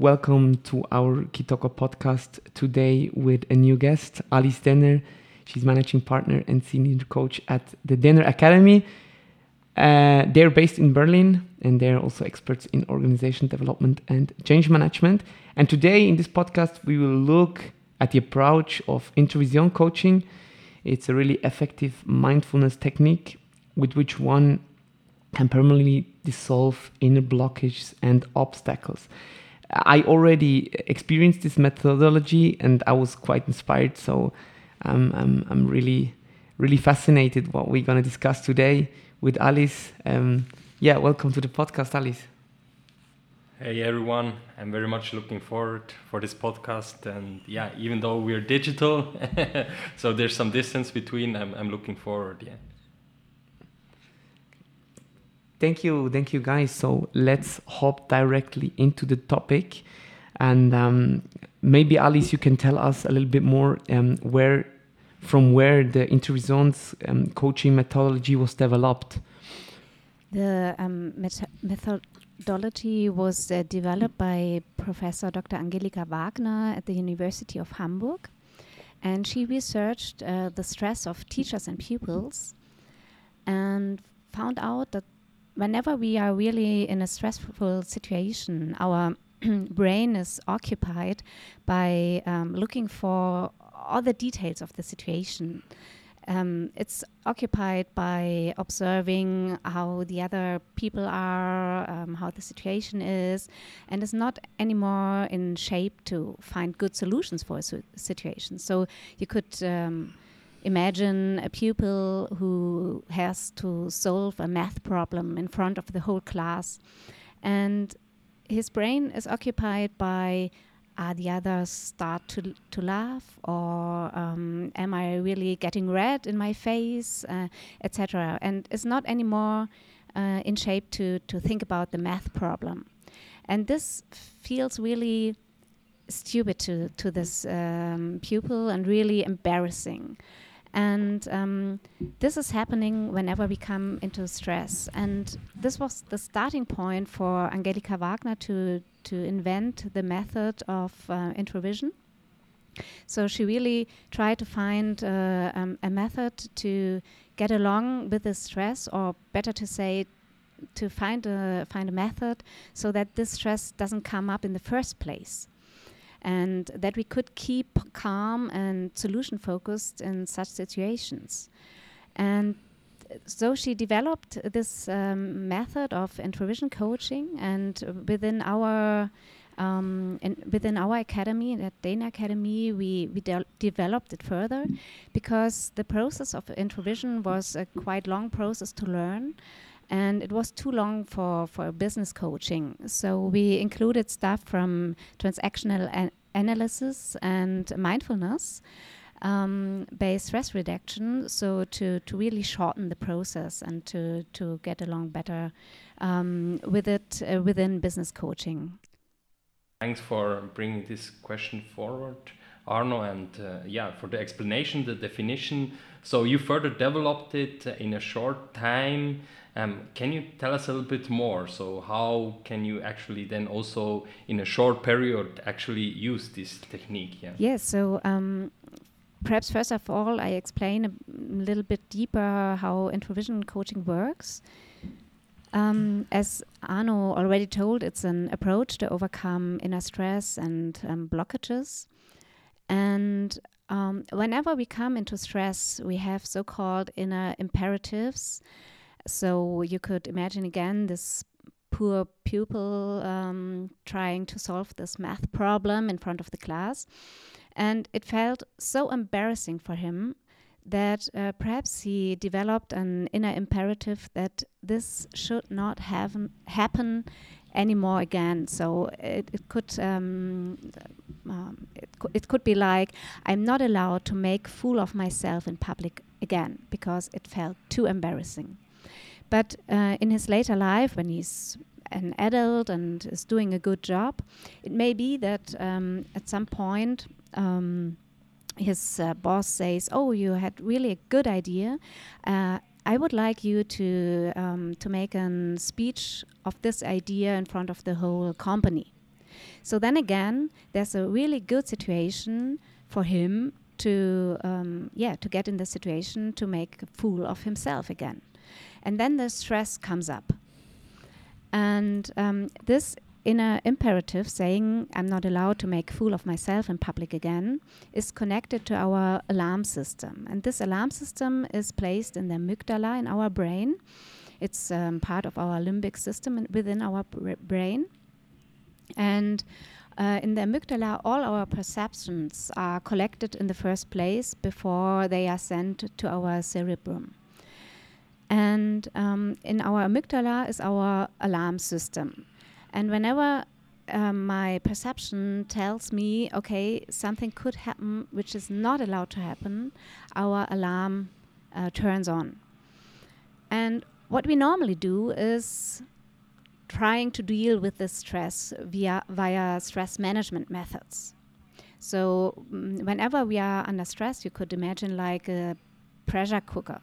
welcome to our Kitoko podcast today with a new guest, Alice Dehner. She's managing partner and senior coach at the Dehner Academy. Uh, they're based in Berlin and they're also experts in organization development and change management. And today in this podcast, we will look at the approach of introvision coaching. It's a really effective mindfulness technique with which one can permanently dissolve inner blockages and obstacles. I already experienced this methodology and I was quite inspired. So um, I'm, I'm really, really fascinated what we're going to discuss today with Alice. Um, yeah, welcome to the podcast, Alice. Hey everyone, I'm very much looking forward for this podcast. And yeah, even though we're digital, so there's some distance between, I'm, I'm looking forward. Yeah. Thank you, thank you guys. So let's hop directly into the topic. And um, maybe Alice, you can tell us a little bit more um, where, from where the Introvision's um, coaching methodology was developed. The um, method methodology was uh, developed by Professor Dr. Angelika Wagner at the University of Hamburg. And she researched uh, the stress of teachers and pupils and found out that whenever we are really in a stressful situation, our brain is occupied by um, looking for all the details of the situation um, it's occupied by observing how the other people are, um, how the situation is, and is not anymore in shape to find good solutions for a situation. So you could um, imagine a pupil who has to solve a math problem in front of the whole class, and his brain is occupied by uh, the others start to to laugh or um, am I really getting red in my face, uh, etc. And it's not anymore uh, in shape to to think about the math problem, and this feels really stupid to to this um, pupil and really embarrassing. And um, this is happening whenever we come into stress. And this was the starting point for Angelika Wagner to, to invent the method of uh, introvision. So she really tried to find uh, um, a method to get along with the stress, or better to say, to find a find a method so that this stress doesn't come up in the first place and that we could keep calm and solution focused in such situations. And so she developed this um, method of introvision coaching, and within our um, within our academy, at Dehner Academy, we, we de developed it further because the process of introvision was a quite long process to learn and it was too long for, for business coaching. So we included stuff from transactional an analysis and mindfulness. Um, based stress reduction, so to, to really shorten the process and to, to get along better um, with it uh, within business coaching. Thanks for bringing this question forward, Arno, and uh, yeah, for the explanation, the definition. So you further developed it in a short time. Um, can you tell us a little bit more? So how can you actually then also in a short period actually use this technique? Yeah. Yes. So um, perhaps first of all, I explain a little bit deeper how introvision coaching works. Um, as Arno already told, it's an approach to overcome inner stress and um, blockages. And um, whenever we come into stress, we have so called inner imperatives so you could imagine again this poor pupil um, trying to solve this math problem in front of the class. And it felt so embarrassing for him that uh, perhaps he developed an inner imperative that this should not happen anymore again. So it, it could um, um, it, it could be like I'm not allowed to make fool of myself in public again because it felt too embarrassing. But uh, in his later life, when he's an adult and is doing a good job, it may be that um, at some point um, his uh, boss says, "Oh, you had really a good idea. Uh, I would like you to um, to make a speech of this idea in front of the whole company." So then again, there's a really good situation for him to, um, yeah, to get in the situation to make a fool of himself again. And then the stress comes up. And um, this inner imperative saying I'm not allowed to make fool of myself in public again is connected to our alarm system. And this alarm system is placed in the amygdala in our brain. It's um, part of our limbic system within our brain. And uh, in the amygdala, all our perceptions are collected in the first place before they are sent to our cerebrum. And um, in our amygdala is our alarm system. And whenever um, my perception tells me, okay, something could happen which is not allowed to happen, our alarm uh, turns on. And what we normally do is trying to deal with this stress via, via stress management methods. So, mm, whenever we are under stress, you could imagine like a pressure cooker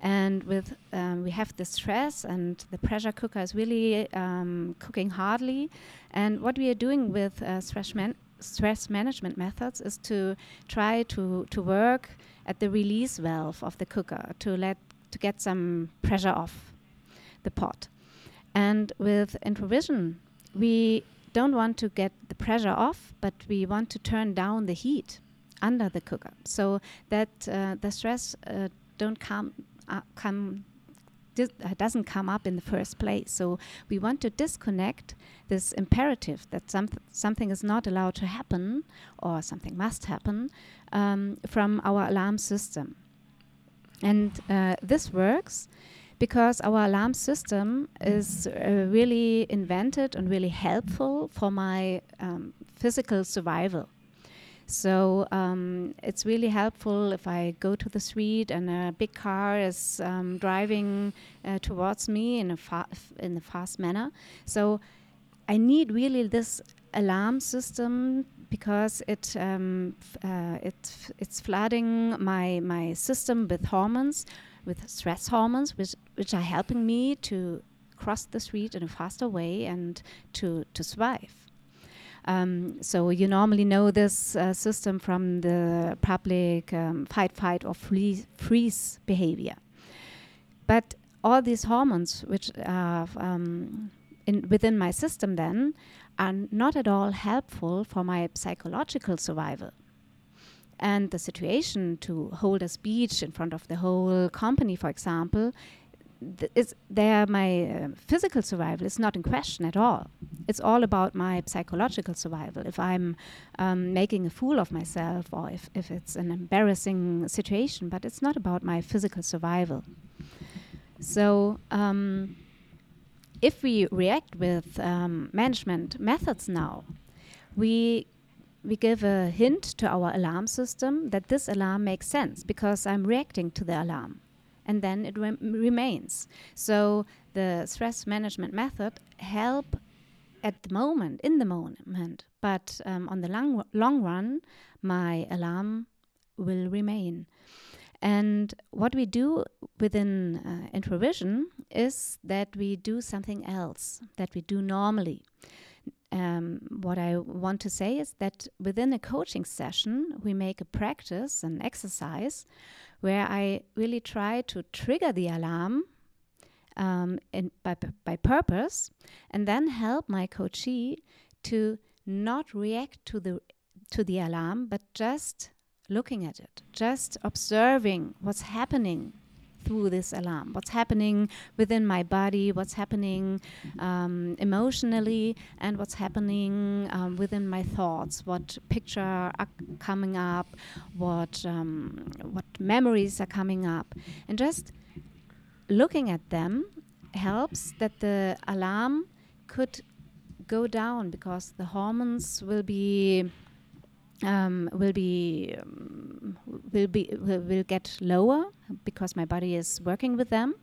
and with um, we have the stress and the pressure cooker is really um, cooking hardly. And what we are doing with uh, stress, man stress management methods is to try to, to work at the release valve of the cooker to let to get some pressure off the pot. And with introvision we don't want to get the pressure off but we want to turn down the heat under the cooker. So that uh, the stress uh, don't come uh, come uh, doesn't come up in the first place. So we want to disconnect this imperative that some something is not allowed to happen or something must happen um, from our alarm system. And uh, this works because our alarm system is uh, really invented and really helpful for my um, physical survival. So um, it's really helpful if I go to the street and a big car is um, driving uh, towards me in a fa- in a fast manner. So I need really this alarm system because it um, uh, it it's flooding my my system with hormones, with stress hormones, which which are helping me to cross the street in a faster way and to to survive. Um, so you normally know this uh, system from the public um, fight, fight, or freeze, freeze behavior. But all these hormones, which are um, in, within my system, then are not at all helpful for my psychological survival. And the situation to hold a speech in front of the whole company, for example, th- is there my uh, physical survival is not in question at all. It's all about my psychological survival. If I'm um, making a fool of myself, or if, if it's an embarrassing situation, but it's not about my physical survival. So, um, if we react with um, management methods now, we we give a hint to our alarm system that this alarm makes sense because I'm reacting to the alarm and then it re remains. So the stress management method help at the moment, in the moment, but um, on the long, long run, my alarm will remain. And what we do within uh, introvision is that we do something else that we do normally. Um, what I want to say is that within a coaching session, we make a practice, an exercise, where I really try to trigger the alarm um, in, by, by purpose and then help my coachee to not react to the to the alarm but just looking at it just observing what's happening through this alarm. What's happening within my body what's happening um, emotionally and what's happening um, within my thoughts. What picture are coming up what um, what memories are coming up. And just looking at them helps that the alarm could go down because the hormones will be um, will be um, will be will, will get lower because my body is working with them,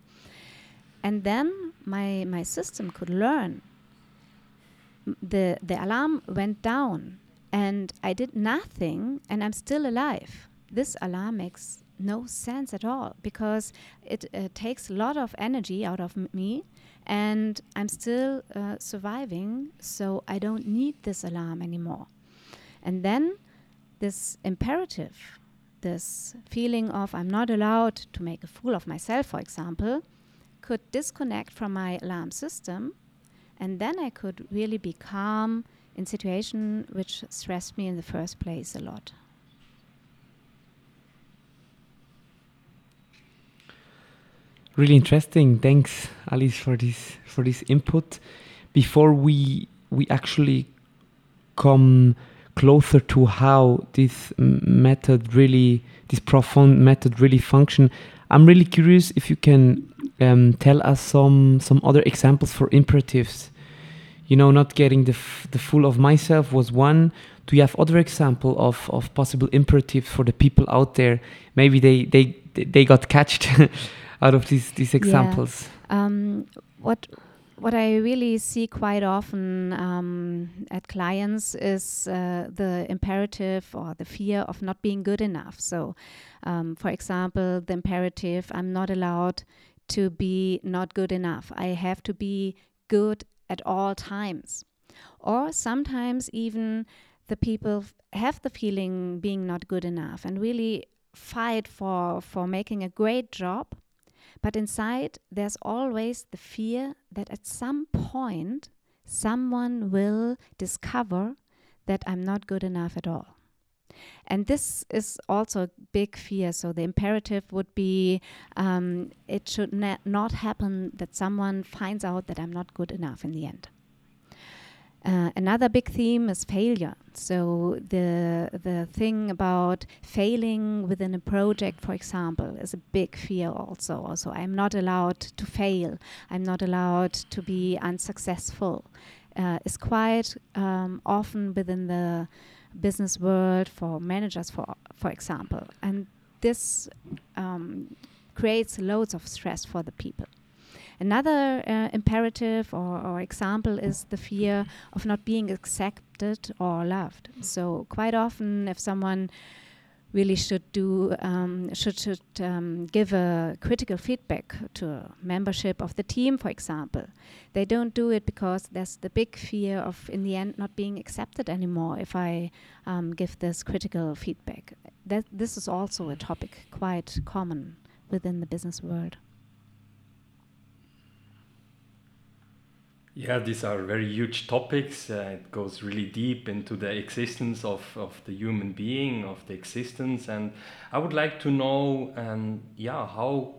and then my my system could learn. the The alarm went down, and I did nothing, and I'm still alive. This alarm makes no sense at all because it uh, takes a lot of energy out of me and I'm still uh, surviving, so I don't need this alarm anymore. And then this imperative, this feeling of I'm not allowed to make a fool of myself, for example, could disconnect from my alarm system, and then I could really be calm in situation which stressed me in the first place a lot. Really interesting. Thanks, Alice, for this for this input. Before we we actually come closer to how this method really, this profound method really function, I'm really curious if you can um, tell us some some other examples for imperatives. You know, not getting the the full of myself was one. Do you have other example of of possible imperatives for the people out there? Maybe they they they got catched. out of these these examples? Yeah. Um, what what I really see quite often um, at clients is uh, the imperative or the fear of not being good enough. So, um, for example, the imperative I'm not allowed to be not good enough. I have to be good at all times. Or sometimes even the people have the feeling being not good enough and really fight for for making a great job but inside, there's always the fear that at some point, someone will discover that I'm not good enough at all. And this is also a big fear. So the imperative would be um, it should not happen that someone finds out that I'm not good enough in the end. Uh, another big theme is failure. So the the thing about failing within a project, for example, is a big fear also. Also, I'm not allowed to fail. I'm not allowed to be unsuccessful. Uh, is quite um, often within the business world for managers, for for example, and this um, creates loads of stress for the people. Another uh, imperative or, or, example is the fear of not being accepted or loved. So quite often, if someone really should do um, should should um, give a critical feedback to a membership of the team, for example, they don't do it because there's the big fear of in the end not being accepted anymore if I um, give this critical feedback. That this is also a topic quite common within the business world. Yeah, these are very huge topics. Uh, it goes really deep into the existence of, of the human being, of the existence. And I would like to know, um, yeah, how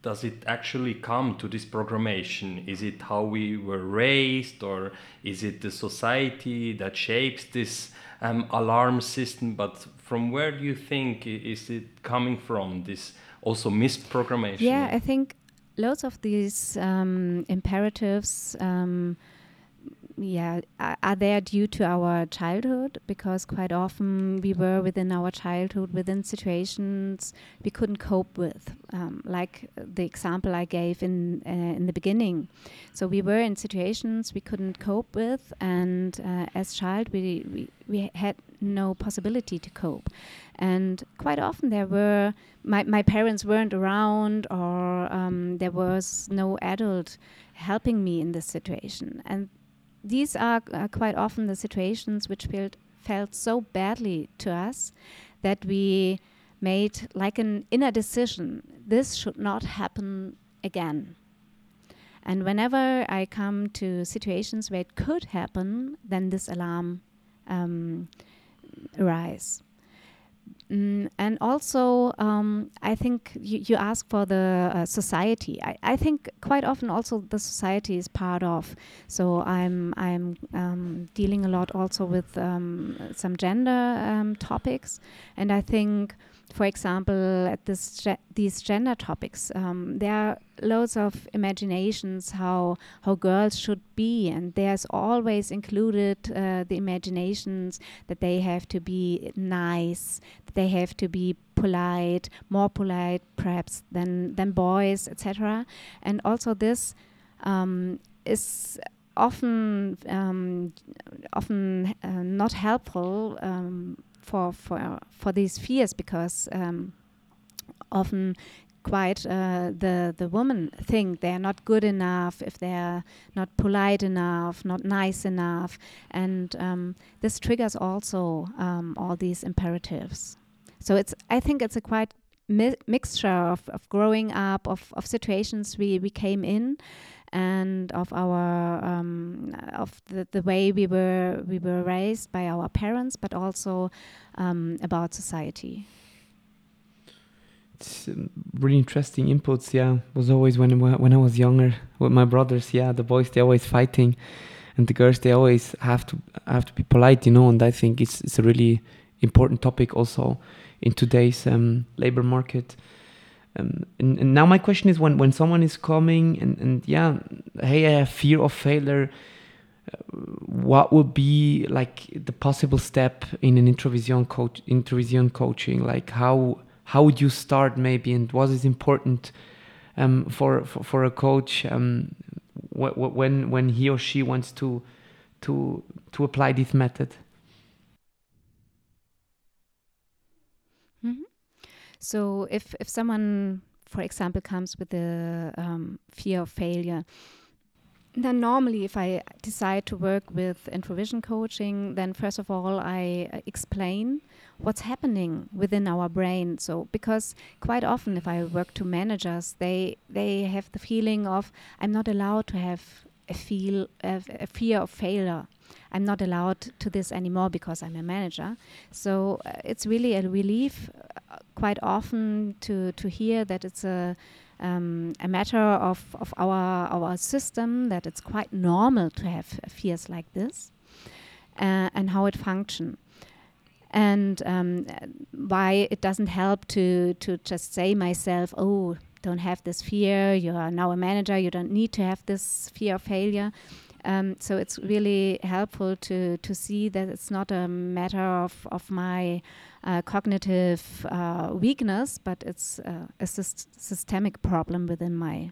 does it actually come to this programmation? Is it how we were raised, or is it the society that shapes this um, alarm system? But from where do you think is it coming from? This also misprogrammation? Yeah, I think loads of these um, imperatives um, yeah are, there due to our childhood? Because quite often we were within our childhood within situations we couldn't cope with um, like the example i gave in uh, in the beginning. So we were in situations we couldn't cope with and uh, as child we, we we had no possibility to cope. And quite often there were my, my parents weren't around or um, there was no adult helping me in this situation. And these are uh, quite often the situations which felt felt so badly to us that we made like an inner decision this should not happen again. And whenever i come to situations where it could happen then this alarm um, arise Mm, and also, um, I think you, you ask for the uh, society. I, I think quite often also the society is part of. So I'm I'm um, dealing a lot also with um, some gender um, topics, and I think for example, at this these gender topics, um, there are loads of imaginations how how girls should be, and there's always included uh, the imaginations that they have to be nice, that they have to be polite, more polite perhaps than than boys, etc. And also this um, is often um, often uh, not helpful um, for for for these fears because um, often quite uh, the the women think they're not good enough if they're not polite enough, not nice enough, and um, this triggers also um, all these imperatives. So it's I think it's a quite mi mixture of, of growing up, of, of situations we, we came in, and of our um, of the, the way we were we were raised by our parents, but also um, about society it's um, really interesting inputs. Yeah, was always when when I was younger with my brothers. Yeah, the boys they always fighting, and the girls they always have to have to be polite, you know. And I think it's it's a really important topic also in today's um, labor market. Um, and, and, now my question is when when someone is coming and and yeah, hey, I have fear of failure. Uh, what would be like the possible step in an introvision coach introvision coaching? Like how how would you start maybe and what is important um, for, for, for a coach um, wh when when he or she wants to to to apply this method mm -hmm. So if if someone for example comes with the um, fear of failure then normally if i decide to work with introvision coaching then first of all i uh, explain what's happening within our brain. So because quite often if i work to managers they they have the feeling of i'm not allowed to have a feel a, a fear of failure. I'm not allowed to this anymore because i'm a manager. So uh, it's really a relief uh, quite often to to hear that it's a um, a matter of, of our our system that it's quite normal to have fears like this uh, and how it function. And um, why it doesn't help to to just say myself oh don't have this fear you are now a manager you don't need to have this fear of failure um, so it's really helpful to to see that it's not a matter of of my uh, cognitive uh, weakness, but it's uh, a syst systemic problem within my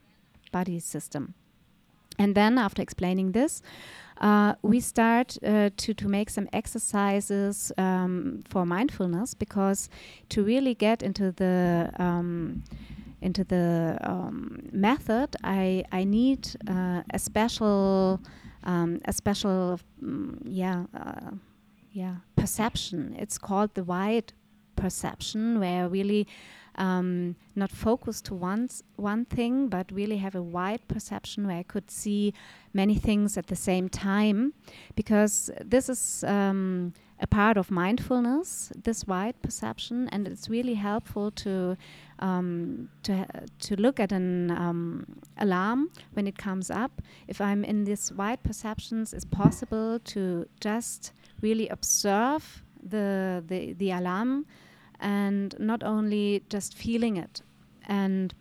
body system. And then, after explaining this, uh, we start uh, to, to make some exercises um, for mindfulness because to really get into the um, into the um, method, I, I need uh, a special um, a special mm, yeah yeah perception. It's called the wide perception, where really um, not focus to one one thing, but really have a wide perception where I could see many things at the same time, because this is um, a part of mindfulness, this wide perception, and it's really helpful to um, to to look at an um, alarm when it comes up. If I'm in this wide perceptions, it's possible to just really observe the, the, the alarm and not only just feeling it. And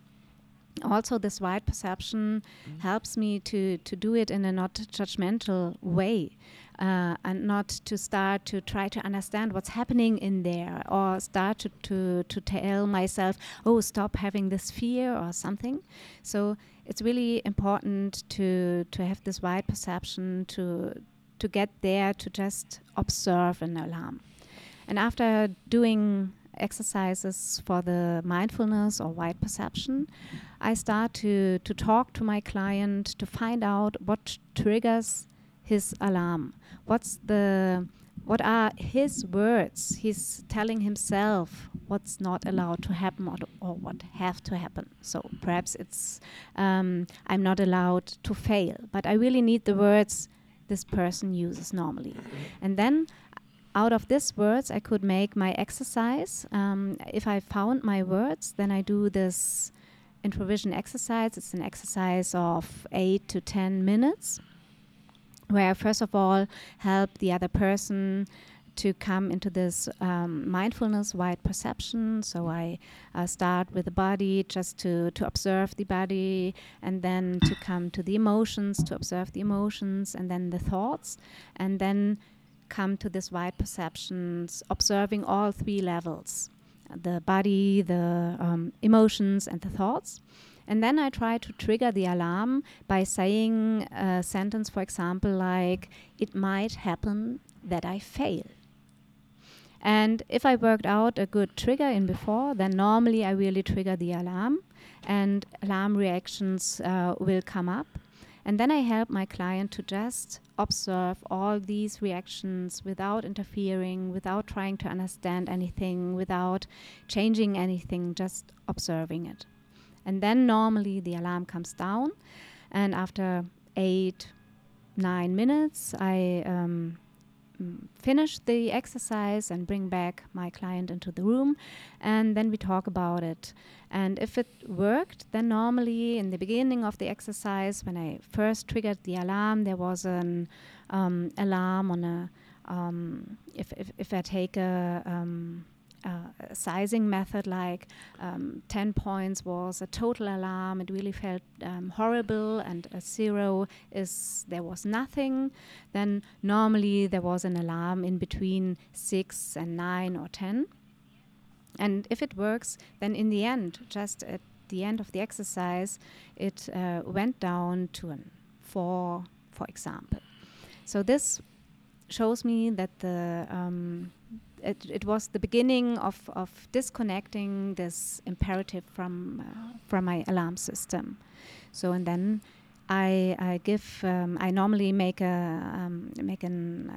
also this wide perception mm. helps me to, to do it in a not judgmental way. Uh, and not to start to try to understand what's happening in there or start to, to, to tell myself, oh, stop having this fear or something. So it's really important to, to have this wide perception, to, to get there to just observe an alarm. And after doing exercises for the mindfulness or wide perception, I start to, to talk to my client to find out what triggers his alarm. What's the what are his words? He's telling himself what's not allowed to happen or, or what have to happen. So perhaps it's um, I'm not allowed to fail, but I really need the words this person uses normally. And then out of these words, I could make my exercise. Um, if I found my words, then I do this introvision exercise. It's an exercise of eight to 10 minutes, where first of all help the other person to come into this um, mindfulness wide perception. So I uh, start with the body just to, to observe the body, and then to come to the emotions, to observe the emotions, and then the thoughts, and then come to this wide perceptions, observing all three levels the body, the um, emotions, and the thoughts. And then I try to trigger the alarm by saying a sentence, for example, like, it might happen that I fail. And if I worked out a good trigger in before, then normally I really trigger the alarm and alarm reactions uh, will come up. And then I help my client to just observe all these reactions without interfering, without trying to understand anything, without changing anything, just observing it. And then normally the alarm comes down. And after eight, nine minutes, I um, finish the exercise and bring back my client into the room and then we talk about it and if it worked then normally in the beginning of the exercise when i first triggered the alarm there was an um, alarm on a um, if, if, if i take a um, uh, sizing method like um, 10 points was a total alarm. It really felt um, horrible and a zero is there was nothing. Then normally there was an alarm in between 6 and 9 or 10 and if it works then in the end just at the end of the exercise it uh, went down to an 4 for example. So this shows me that the um, it, it was the beginning of, of disconnecting this imperative from uh, from my alarm system. So and then I, I give um, I normally make a um, make a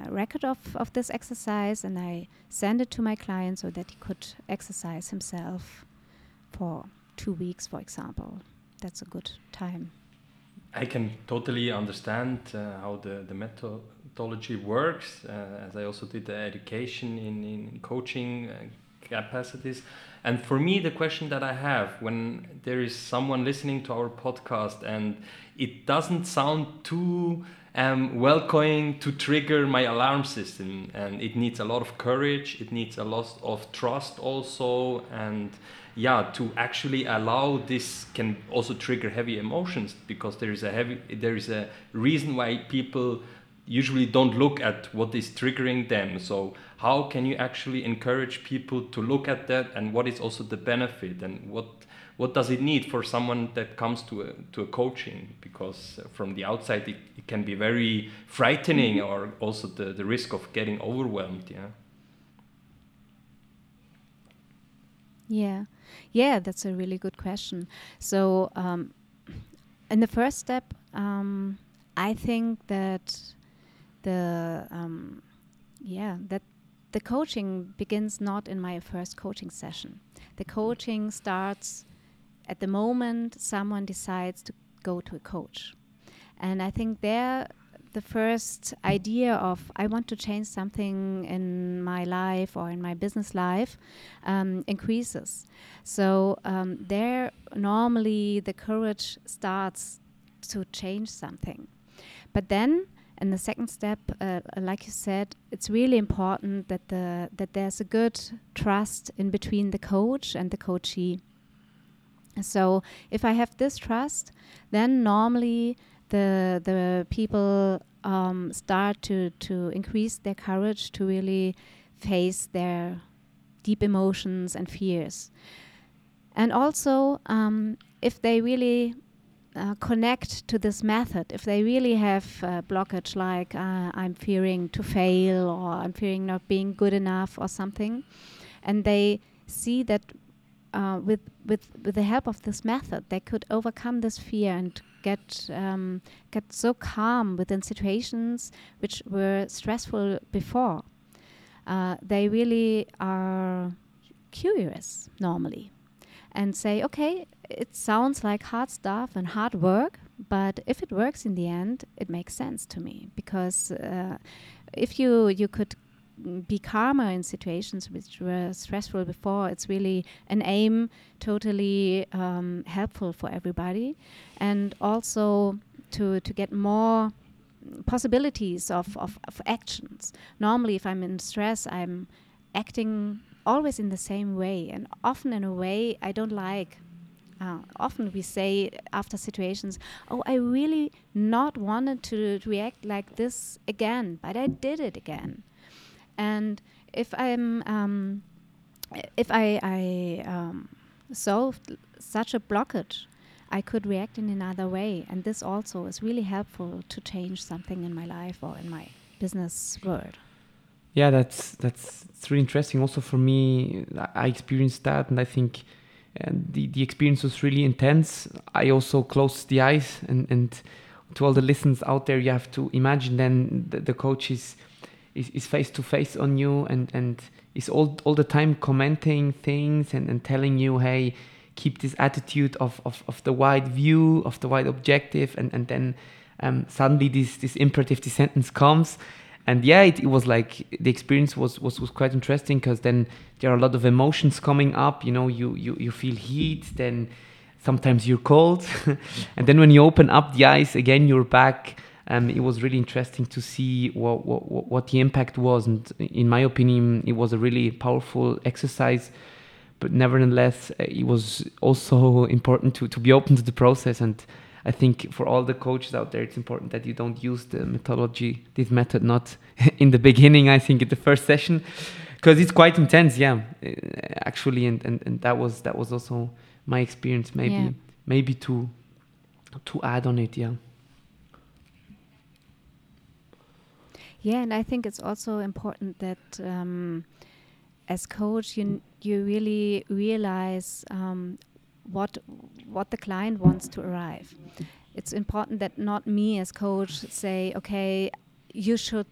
record of, of this exercise and I send it to my client so that he could exercise himself for two weeks, for example. That's a good time. I can totally understand uh, how the, the methodology works, uh, as I also did the education in, in coaching uh, capacities. And for me, the question that I have when there is someone listening to our podcast and it doesn't sound too um, welcoming to trigger my alarm system, and it needs a lot of courage, it needs a lot of trust also, and yeah to actually allow this can also trigger heavy emotions because there is a heavy there is a reason why people usually don't look at what is triggering them so how can you actually encourage people to look at that and what is also the benefit and what what does it need for someone that comes to a, to a coaching because from the outside it, it can be very frightening mm-hmm. or also the, the risk of getting overwhelmed yeah yeah yeah, that's a really good question. So, um, in the first step, um, I think that the um, yeah that the coaching begins not in my first coaching session. The coaching starts at the moment someone decides to go to a coach, and I think there the first idea of I want to change something in my life or in my business life um, increases. So um, there, normally the courage starts to change something. But then, in the second step, uh, like you said, it's really important that the that there's a good trust in between the coach and the coachee. So if I have this trust, then normally the the people um, start to to increase their courage to really face their deep emotions and fears, and also um, if they really uh, connect to this method, if they really have blockage like uh, I'm fearing to fail or I'm fearing not being good enough or something, and they see that uh, with with with the help of this method, they could overcome this fear and get um, get so calm within situations which were stressful before. Uh, they really are curious normally, and say, okay, it sounds like hard stuff and hard work, but if it works in the end, it makes sense to me because uh, if you you could be calmer in situations which were stressful before. It's really an aim, totally um, helpful for everybody, and also to to get more possibilities of, of, of actions. Normally, if I'm in stress, I'm acting always in the same way, and often in a way I don't like. Uh, often we say after situations, "Oh, I really not wanted to react like this again, but I did it again." And if I'm um, if I, I um, solved such a blockage, I could react in another way. And this also is really helpful to change something in my life or in my business world. Yeah, that's that's it's really interesting. Also for me, I experienced that, and I think and the the experience was really intense. I also closed the eyes, and and to all the listeners out there, you have to imagine then the, the coach is is, is face to face on you and and is all all the time commenting things and, and telling you hey keep this attitude of, of, of the wide view of the wide objective and and then um, suddenly this this imperative this sentence comes and yeah it, it was like the experience was was, was quite interesting because then there are a lot of emotions coming up you know you you, you feel heat then sometimes you're cold and then when you open up the eyes again you're back um, it was really interesting to see what, what, what the impact was. And in my opinion, it was a really powerful exercise. But nevertheless, it was also important to, to be open to the process. And I think for all the coaches out there, it's important that you don't use the methodology, this method, not in the beginning, I think, at the first session, because it's quite intense, yeah, uh, actually. And, and, and that was that was also my experience, maybe, yeah. maybe to to add on it, yeah. Yeah, and I think it's also important that um, as coach, you you really realize um, what what the client wants to arrive. It's important that not me as coach say, okay, you should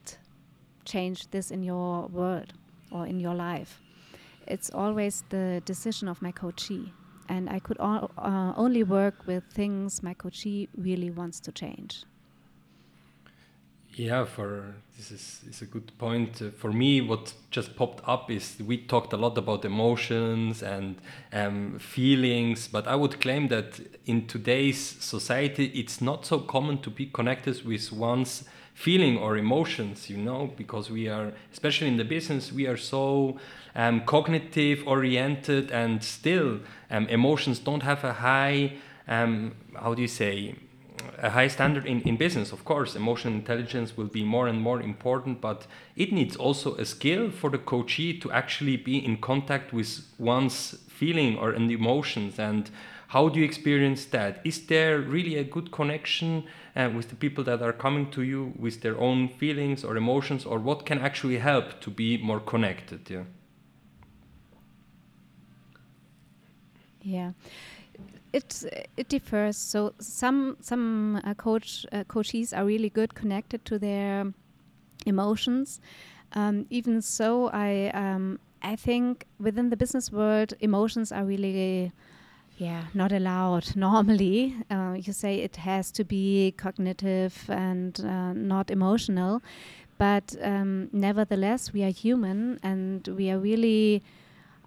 change this in your world or in your life. It's always the decision of my coachee, and I could uh, only work with things my coachee really wants to change. Yeah, for this is, is a good point. Uh, for me, what just popped up is we talked a lot about emotions and um, feelings, but I would claim that in today's society, it's not so common to be connected with one's feeling or emotions, you know, because we are, especially in the business, we are so um, cognitive oriented and still um, emotions don't have a high, um, how do you say, a high standard in, in business. Of course, emotional intelligence will be more and more important, but it needs also a skill for the coachee to actually be in contact with one's feeling or and emotions. And how do you experience that? Is there really a good connection uh, with the people that are coming to you with their own feelings or emotions, or what can actually help to be more connected? Yeah. Yeah it it differs. So some some uh, coach uh, coaches are really good connected to their emotions. Um, even so, I um, I think within the business world, emotions are really yeah not allowed normally uh, you say it has to be cognitive and uh, not emotional but um, nevertheless we are human and we are really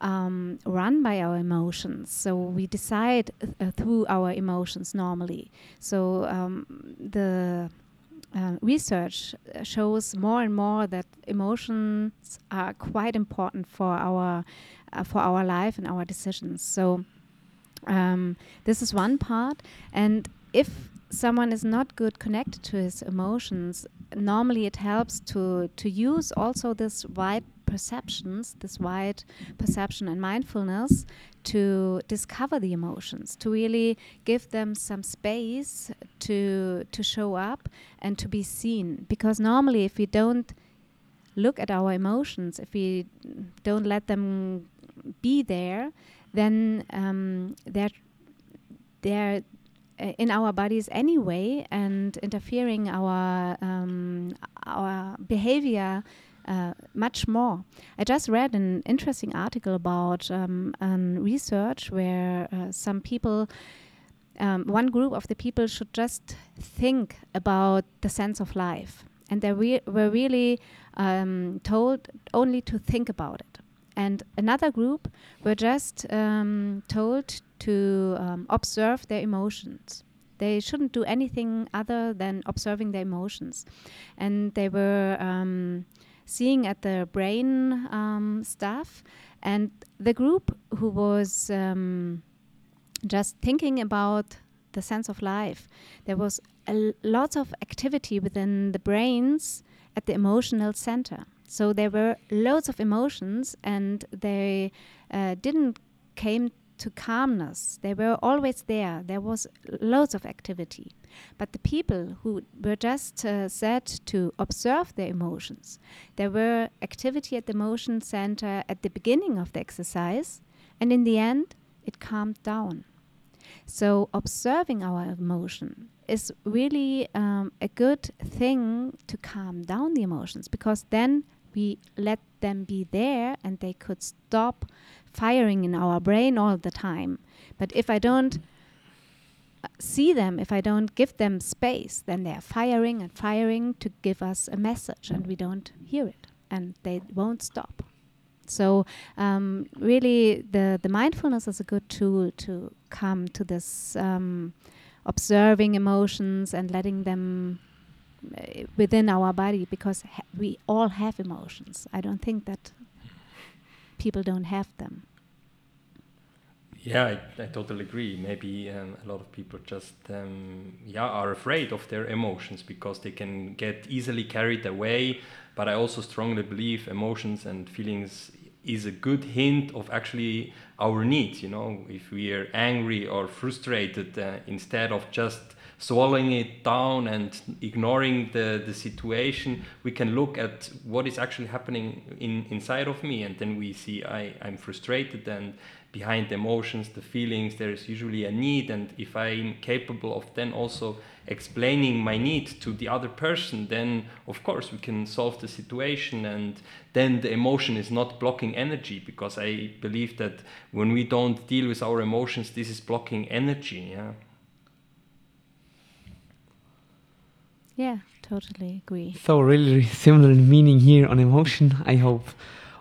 um, run by our emotions. So we decide uh, through our emotions normally. So um, the uh, research shows more and more that emotions are quite important for our uh, for our life and our decisions. So um, this is one part, and if someone is not good connected to his emotions, normally it helps to to use also this wide perceptions, this wide perception and mindfulness, to discover the emotions, to really give them some space to to show up and to be seen. Because normally, if we don't look at our emotions, if we don't let them be there, then um, they're they're uh, in our bodies anyway and interfering our um, our behavior uh, much more. I just read an interesting article about um, research where uh, some people, um, one group of the people should just think about the sense of life. And they re were really um, told only to think about it. And another group were just um, told to um, observe their emotions. They shouldn't do anything other than observing their emotions. And they were um, seeing at the brain um, stuff. And the group who was um, just thinking about the sense of life, there was a lot of activity within the brains at the emotional center. So there were loads of emotions, and they uh, didn't came to calmness. They were always there. There was loads of activity. But the people who were just uh, set to observe their emotions, there were activity at the motion center at the beginning of the exercise, and in the end, it calmed down. So, observing our emotion is really um, a good thing to calm down the emotions because then we let them be there and they could stop firing in our brain all the time. But if I don't uh, see them, if I don't give them space, then they're firing and firing to give us a message and we don't hear it and they won't stop. So um, really, the the mindfulness is a good tool to come to this um, observing emotions and letting them uh, within our body because we all have emotions. I don't think that people don't have them. Yeah, I, I totally agree. Maybe um, a lot of people just um, yeah are afraid of their emotions because they can get easily carried away. But I also strongly believe emotions and feelings is a good hint of actually our needs. You know, if we are angry or frustrated, uh, instead of just swallowing it down and ignoring the, the situation, we can look at what is actually happening in, inside of me. And then we see I, I'm frustrated and behind the emotions, the feelings, there is usually a need. And if I'm capable of then also explaining my need to the other person, then of course we can solve the situation. And then the emotion is not blocking energy because I believe that when we don't deal with our emotions, this is blocking energy. Yeah. Yeah, totally agree. So really similar meaning here on emotion. I hope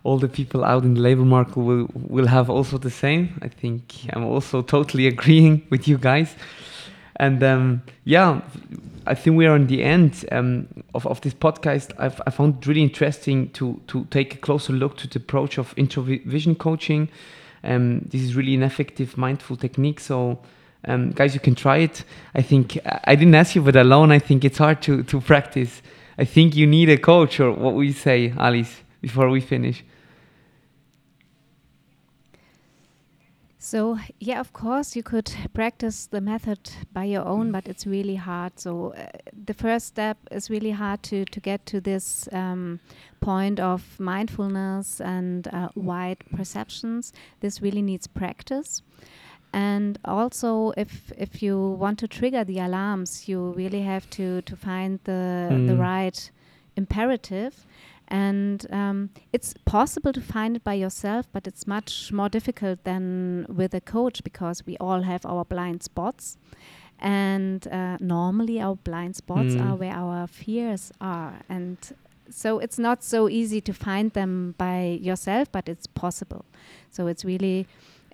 all the people out in the labor market will will have also the same. I think I'm also totally agreeing with you guys. And um, yeah, I think we are on the end um, of, of this podcast. I've, I found it really interesting to to take a closer look to the approach of introvision coaching. Um, this is really an effective mindful technique. So um, guys, you can try it. I think I didn't ask you, but alone, I think it's hard to, to practice. I think you need a coach, or what we say, Alice, before we finish. So, yeah, of course, you could practice the method by your own, but it's really hard. So, uh, the first step is really hard to, to get to this um, point of mindfulness and uh, wide perceptions. This really needs practice and also if if you want to trigger the alarms you really have to to find the mm. the right imperative and um, it's possible to find it by yourself but it's much more difficult than with a coach because we all have our blind spots and uh, normally our blind spots mm. are where our fears are and so it's not so easy to find them by yourself but it's possible so it's really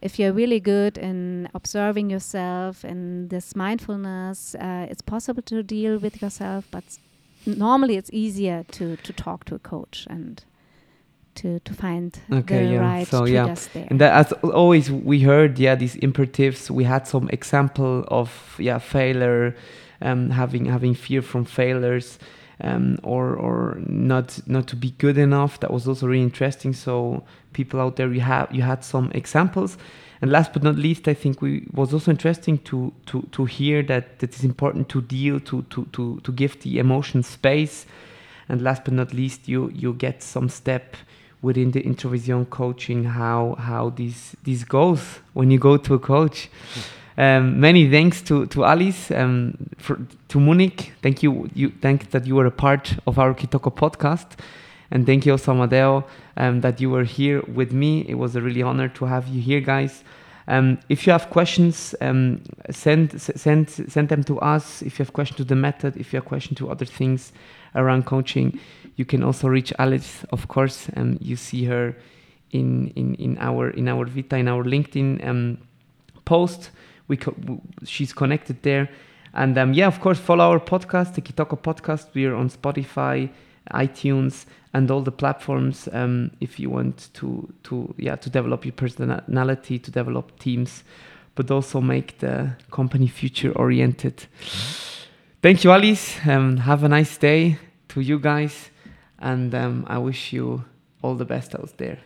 if you're really good in observing yourself and this mindfulness, uh, it's possible to deal with yourself, but normally it's easier to, to talk to a coach and to, to find okay, the yeah. right so, yeah. there. And that, as always, we heard, yeah, these imperatives. We had some example of, yeah, failure, um, having having fear from failures. Um, or or not not to be good enough. That was also really interesting. So people out there, you have you had some examples. And last but not least, I think we was also interesting to to to hear that it is important to deal to to to to give the emotion space. And last but not least, you you get some step within the introvision coaching how how this this goes when you go to a coach. Um, many thanks to to Alice, um, for, to Munich. Thank you. You thank that you were a part of our Kitoko podcast. And thank you also, Amadeo, um, that you were here with me. It was a really honor to have you here, guys. Um, if you have questions, um, send send send them to us. If you have questions to the method, if you have questions to other things around coaching, you can also reach Alice, of course. Um, you see her in in in our in our Vita in our LinkedIn um, post. We co- she's connected there, and um, yeah, of course, follow our podcast, the Kitoko podcast. We are on Spotify, iTunes, and all the platforms um, if you want to to yeah to develop your personality to develop teams but also make the company future oriented. Thank you alice. Um, have a nice day to you guys and um, i wish you all the best out there